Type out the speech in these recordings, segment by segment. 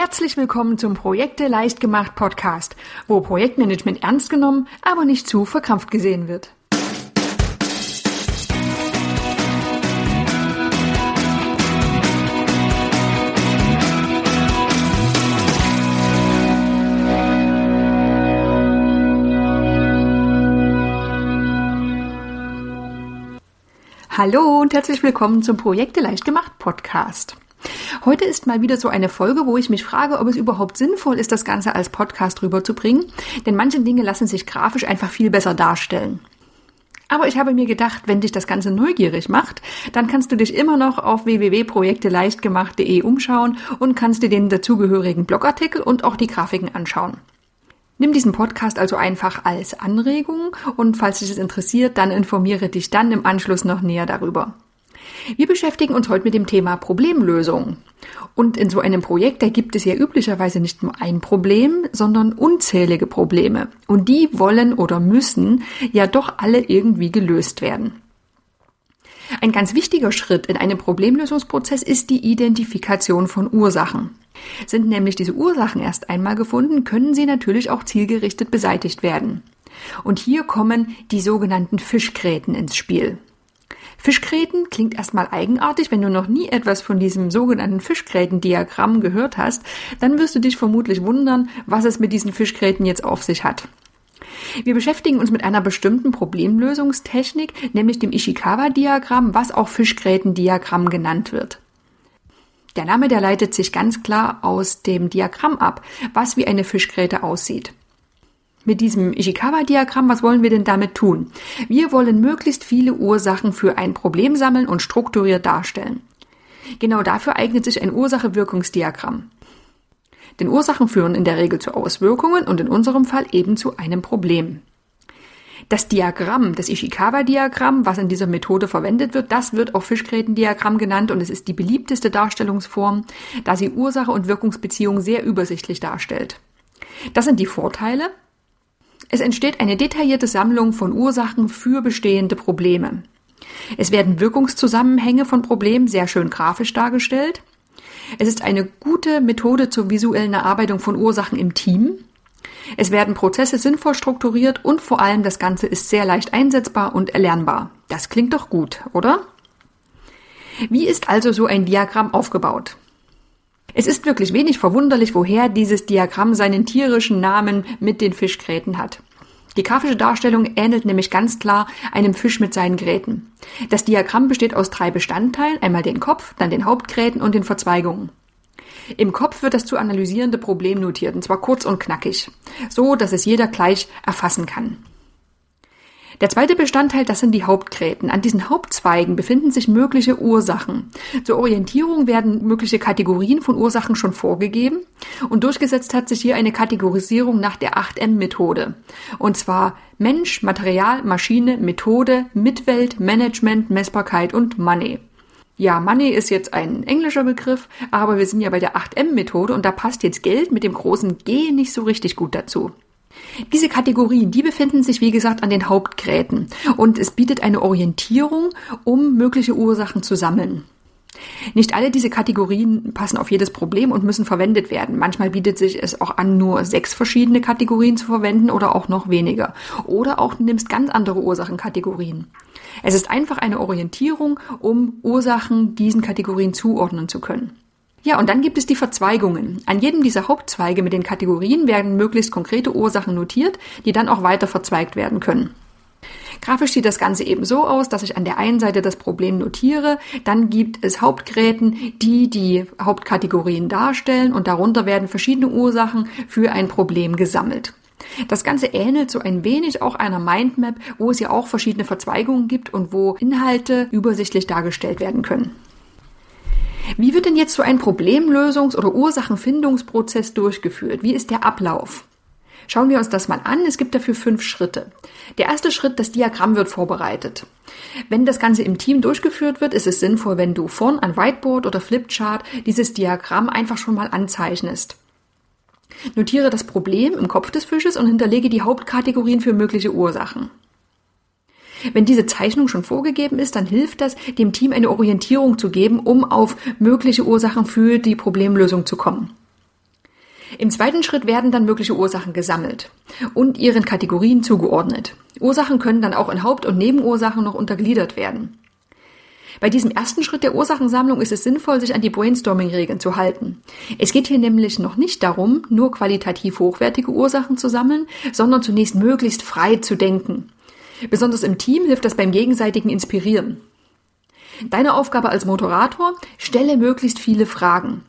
Herzlich willkommen zum Projekte leicht gemacht Podcast, wo Projektmanagement ernst genommen, aber nicht zu verkrampft gesehen wird. Hallo und herzlich willkommen zum Projekte leicht gemacht Podcast. Heute ist mal wieder so eine Folge, wo ich mich frage, ob es überhaupt sinnvoll ist, das Ganze als Podcast rüberzubringen, denn manche Dinge lassen sich grafisch einfach viel besser darstellen. Aber ich habe mir gedacht, wenn dich das Ganze neugierig macht, dann kannst du dich immer noch auf www.projekteleichtgemacht.de umschauen und kannst dir den dazugehörigen Blogartikel und auch die Grafiken anschauen. Nimm diesen Podcast also einfach als Anregung und falls dich das interessiert, dann informiere dich dann im Anschluss noch näher darüber. Wir beschäftigen uns heute mit dem Thema Problemlösung. Und in so einem Projekt, da gibt es ja üblicherweise nicht nur ein Problem, sondern unzählige Probleme. Und die wollen oder müssen ja doch alle irgendwie gelöst werden. Ein ganz wichtiger Schritt in einem Problemlösungsprozess ist die Identifikation von Ursachen. Sind nämlich diese Ursachen erst einmal gefunden, können sie natürlich auch zielgerichtet beseitigt werden. Und hier kommen die sogenannten Fischgräten ins Spiel. Fischgräten klingt erstmal eigenartig. Wenn du noch nie etwas von diesem sogenannten Fischgräten-Diagramm gehört hast, dann wirst du dich vermutlich wundern, was es mit diesen Fischgräten jetzt auf sich hat. Wir beschäftigen uns mit einer bestimmten Problemlösungstechnik, nämlich dem Ishikawa-Diagramm, was auch Fischgräten-Diagramm genannt wird. Der Name, der leitet sich ganz klar aus dem Diagramm ab, was wie eine Fischgräte aussieht mit diesem Ishikawa-Diagramm, was wollen wir denn damit tun? Wir wollen möglichst viele Ursachen für ein Problem sammeln und strukturiert darstellen. Genau dafür eignet sich ein Ursache-Wirkungsdiagramm. Denn Ursachen führen in der Regel zu Auswirkungen und in unserem Fall eben zu einem Problem. Das Diagramm, das Ishikawa-Diagramm, was in dieser Methode verwendet wird, das wird auch Fischgräten-Diagramm genannt und es ist die beliebteste Darstellungsform, da sie Ursache und Wirkungsbeziehung sehr übersichtlich darstellt. Das sind die Vorteile, es entsteht eine detaillierte Sammlung von Ursachen für bestehende Probleme. Es werden Wirkungszusammenhänge von Problemen sehr schön grafisch dargestellt. Es ist eine gute Methode zur visuellen Erarbeitung von Ursachen im Team. Es werden Prozesse sinnvoll strukturiert und vor allem das Ganze ist sehr leicht einsetzbar und erlernbar. Das klingt doch gut, oder? Wie ist also so ein Diagramm aufgebaut? Es ist wirklich wenig verwunderlich, woher dieses Diagramm seinen tierischen Namen mit den Fischgräten hat. Die grafische Darstellung ähnelt nämlich ganz klar einem Fisch mit seinen Gräten. Das Diagramm besteht aus drei Bestandteilen, einmal den Kopf, dann den Hauptgräten und den Verzweigungen. Im Kopf wird das zu analysierende Problem notiert, und zwar kurz und knackig, so dass es jeder gleich erfassen kann. Der zweite Bestandteil, das sind die Hauptgräten. An diesen Hauptzweigen befinden sich mögliche Ursachen. Zur Orientierung werden mögliche Kategorien von Ursachen schon vorgegeben und durchgesetzt hat sich hier eine Kategorisierung nach der 8M-Methode. Und zwar Mensch, Material, Maschine, Methode, Mitwelt, Management, Messbarkeit und Money. Ja, Money ist jetzt ein englischer Begriff, aber wir sind ja bei der 8M-Methode und da passt jetzt Geld mit dem großen G nicht so richtig gut dazu. Diese Kategorien, die befinden sich, wie gesagt, an den Hauptgräten und es bietet eine Orientierung, um mögliche Ursachen zu sammeln. Nicht alle diese Kategorien passen auf jedes Problem und müssen verwendet werden. Manchmal bietet sich es auch an, nur sechs verschiedene Kategorien zu verwenden oder auch noch weniger. Oder auch du nimmst ganz andere Ursachenkategorien. Es ist einfach eine Orientierung, um Ursachen diesen Kategorien zuordnen zu können. Ja, und dann gibt es die Verzweigungen. An jedem dieser Hauptzweige mit den Kategorien werden möglichst konkrete Ursachen notiert, die dann auch weiter verzweigt werden können. Grafisch sieht das Ganze eben so aus, dass ich an der einen Seite das Problem notiere, dann gibt es Hauptgräten, die die Hauptkategorien darstellen und darunter werden verschiedene Ursachen für ein Problem gesammelt. Das Ganze ähnelt so ein wenig auch einer Mindmap, wo es ja auch verschiedene Verzweigungen gibt und wo Inhalte übersichtlich dargestellt werden können. Wie wird denn jetzt so ein Problemlösungs- oder Ursachenfindungsprozess durchgeführt? Wie ist der Ablauf? Schauen wir uns das mal an. Es gibt dafür fünf Schritte. Der erste Schritt, das Diagramm wird vorbereitet. Wenn das Ganze im Team durchgeführt wird, ist es sinnvoll, wenn du vorn an Whiteboard oder Flipchart dieses Diagramm einfach schon mal anzeichnest. Notiere das Problem im Kopf des Fisches und hinterlege die Hauptkategorien für mögliche Ursachen. Wenn diese Zeichnung schon vorgegeben ist, dann hilft das, dem Team eine Orientierung zu geben, um auf mögliche Ursachen für die Problemlösung zu kommen. Im zweiten Schritt werden dann mögliche Ursachen gesammelt und ihren Kategorien zugeordnet. Ursachen können dann auch in Haupt- und Nebenursachen noch untergliedert werden. Bei diesem ersten Schritt der Ursachensammlung ist es sinnvoll, sich an die Brainstorming-Regeln zu halten. Es geht hier nämlich noch nicht darum, nur qualitativ hochwertige Ursachen zu sammeln, sondern zunächst möglichst frei zu denken. Besonders im Team hilft das beim gegenseitigen Inspirieren. Deine Aufgabe als Moderator, stelle möglichst viele Fragen.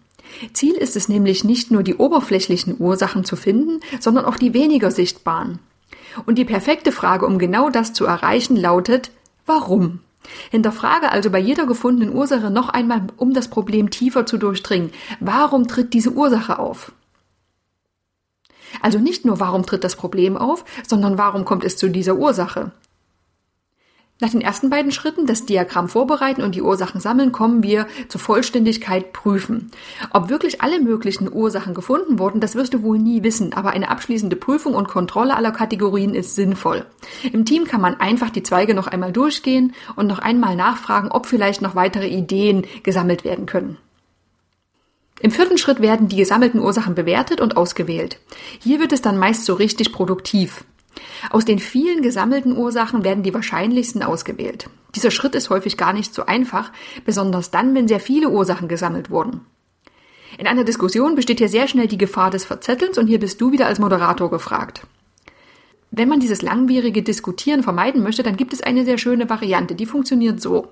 Ziel ist es nämlich nicht nur die oberflächlichen Ursachen zu finden, sondern auch die weniger sichtbaren. Und die perfekte Frage, um genau das zu erreichen, lautet, warum? Hinterfrage also bei jeder gefundenen Ursache noch einmal, um das Problem tiefer zu durchdringen. Warum tritt diese Ursache auf? Also nicht nur, warum tritt das Problem auf, sondern warum kommt es zu dieser Ursache? Nach den ersten beiden Schritten, das Diagramm vorbereiten und die Ursachen sammeln, kommen wir zur Vollständigkeit prüfen. Ob wirklich alle möglichen Ursachen gefunden wurden, das wirst du wohl nie wissen, aber eine abschließende Prüfung und Kontrolle aller Kategorien ist sinnvoll. Im Team kann man einfach die Zweige noch einmal durchgehen und noch einmal nachfragen, ob vielleicht noch weitere Ideen gesammelt werden können. Im vierten Schritt werden die gesammelten Ursachen bewertet und ausgewählt. Hier wird es dann meist so richtig produktiv. Aus den vielen gesammelten Ursachen werden die wahrscheinlichsten ausgewählt. Dieser Schritt ist häufig gar nicht so einfach, besonders dann, wenn sehr viele Ursachen gesammelt wurden. In einer Diskussion besteht hier sehr schnell die Gefahr des Verzettelns und hier bist du wieder als Moderator gefragt. Wenn man dieses langwierige Diskutieren vermeiden möchte, dann gibt es eine sehr schöne Variante, die funktioniert so.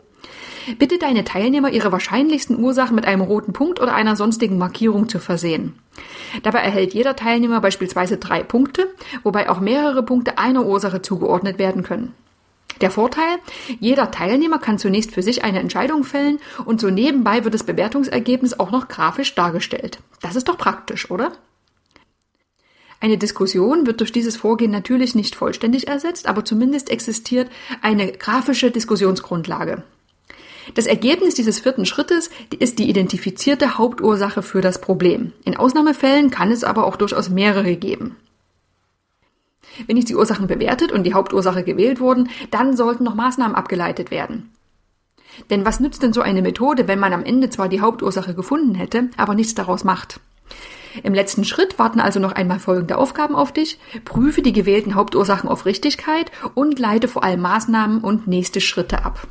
Bitte deine Teilnehmer, ihre wahrscheinlichsten Ursachen mit einem roten Punkt oder einer sonstigen Markierung zu versehen. Dabei erhält jeder Teilnehmer beispielsweise drei Punkte, wobei auch mehrere Punkte einer Ursache zugeordnet werden können. Der Vorteil, jeder Teilnehmer kann zunächst für sich eine Entscheidung fällen und so nebenbei wird das Bewertungsergebnis auch noch grafisch dargestellt. Das ist doch praktisch, oder? Eine Diskussion wird durch dieses Vorgehen natürlich nicht vollständig ersetzt, aber zumindest existiert eine grafische Diskussionsgrundlage. Das Ergebnis dieses vierten Schrittes ist die identifizierte Hauptursache für das Problem. In Ausnahmefällen kann es aber auch durchaus mehrere geben. Wenn jetzt die Ursachen bewertet und die Hauptursache gewählt wurden, dann sollten noch Maßnahmen abgeleitet werden. Denn was nützt denn so eine Methode, wenn man am Ende zwar die Hauptursache gefunden hätte, aber nichts daraus macht? Im letzten Schritt warten also noch einmal folgende Aufgaben auf dich. Prüfe die gewählten Hauptursachen auf Richtigkeit und leite vor allem Maßnahmen und nächste Schritte ab.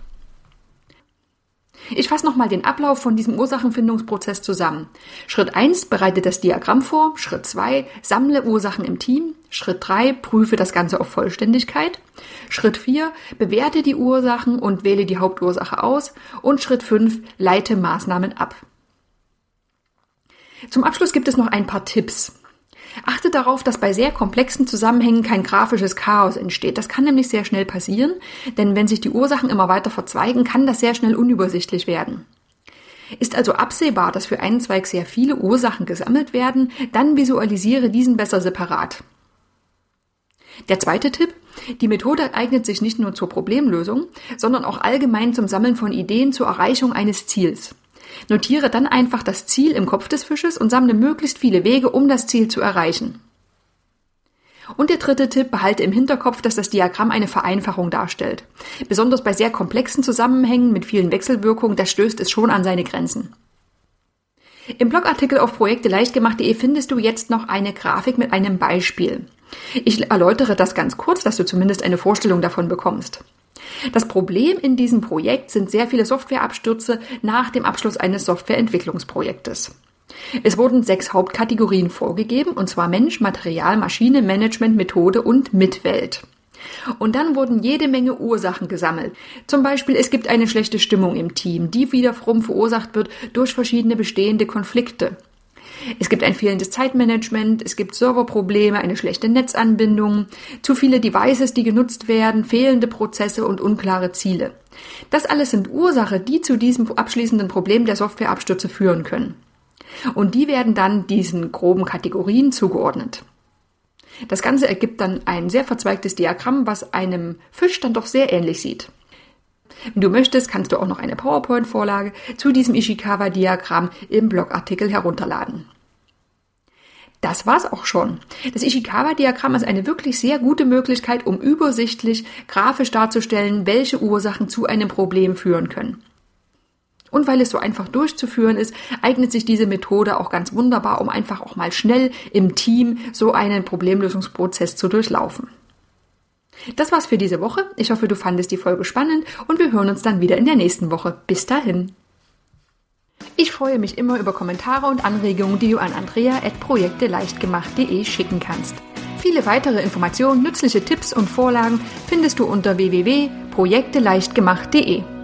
Ich fasse nochmal den Ablauf von diesem Ursachenfindungsprozess zusammen. Schritt 1 bereite das Diagramm vor. Schritt 2 sammle Ursachen im Team. Schritt 3 prüfe das Ganze auf Vollständigkeit. Schritt 4 bewerte die Ursachen und wähle die Hauptursache aus. Und Schritt 5 leite Maßnahmen ab. Zum Abschluss gibt es noch ein paar Tipps. Achte darauf, dass bei sehr komplexen Zusammenhängen kein grafisches Chaos entsteht. Das kann nämlich sehr schnell passieren, denn wenn sich die Ursachen immer weiter verzweigen, kann das sehr schnell unübersichtlich werden. Ist also absehbar, dass für einen Zweig sehr viele Ursachen gesammelt werden, dann visualisiere diesen besser separat. Der zweite Tipp, die Methode eignet sich nicht nur zur Problemlösung, sondern auch allgemein zum Sammeln von Ideen zur Erreichung eines Ziels. Notiere dann einfach das Ziel im Kopf des Fisches und sammle möglichst viele Wege, um das Ziel zu erreichen. Und der dritte Tipp, behalte im Hinterkopf, dass das Diagramm eine Vereinfachung darstellt. Besonders bei sehr komplexen Zusammenhängen mit vielen Wechselwirkungen, das stößt es schon an seine Grenzen. Im Blogartikel auf projekteleichtgemacht.de findest du jetzt noch eine Grafik mit einem Beispiel. Ich erläutere das ganz kurz, dass du zumindest eine Vorstellung davon bekommst. Das Problem in diesem Projekt sind sehr viele Softwareabstürze nach dem Abschluss eines Softwareentwicklungsprojektes. Es wurden sechs Hauptkategorien vorgegeben, und zwar Mensch, Material, Maschine, Management, Methode und Mitwelt. Und dann wurden jede Menge Ursachen gesammelt. Zum Beispiel, es gibt eine schlechte Stimmung im Team, die wiederum verursacht wird durch verschiedene bestehende Konflikte. Es gibt ein fehlendes Zeitmanagement, es gibt Serverprobleme, eine schlechte Netzanbindung, zu viele Devices, die genutzt werden, fehlende Prozesse und unklare Ziele. Das alles sind Ursachen, die zu diesem abschließenden Problem der Softwareabstürze führen können. Und die werden dann diesen groben Kategorien zugeordnet. Das Ganze ergibt dann ein sehr verzweigtes Diagramm, was einem Fisch dann doch sehr ähnlich sieht. Wenn du möchtest, kannst du auch noch eine PowerPoint-Vorlage zu diesem Ishikawa-Diagramm im Blogartikel herunterladen. Das war's auch schon. Das Ishikawa-Diagramm ist eine wirklich sehr gute Möglichkeit, um übersichtlich grafisch darzustellen, welche Ursachen zu einem Problem führen können. Und weil es so einfach durchzuführen ist, eignet sich diese Methode auch ganz wunderbar, um einfach auch mal schnell im Team so einen Problemlösungsprozess zu durchlaufen. Das war's für diese Woche. Ich hoffe, du fandest die Folge spannend und wir hören uns dann wieder in der nächsten Woche. Bis dahin. Ich freue mich immer über Kommentare und Anregungen, die du an andrea.projekteleichtgemacht.de schicken kannst. Viele weitere Informationen, nützliche Tipps und Vorlagen findest du unter www.projekteleichtgemacht.de.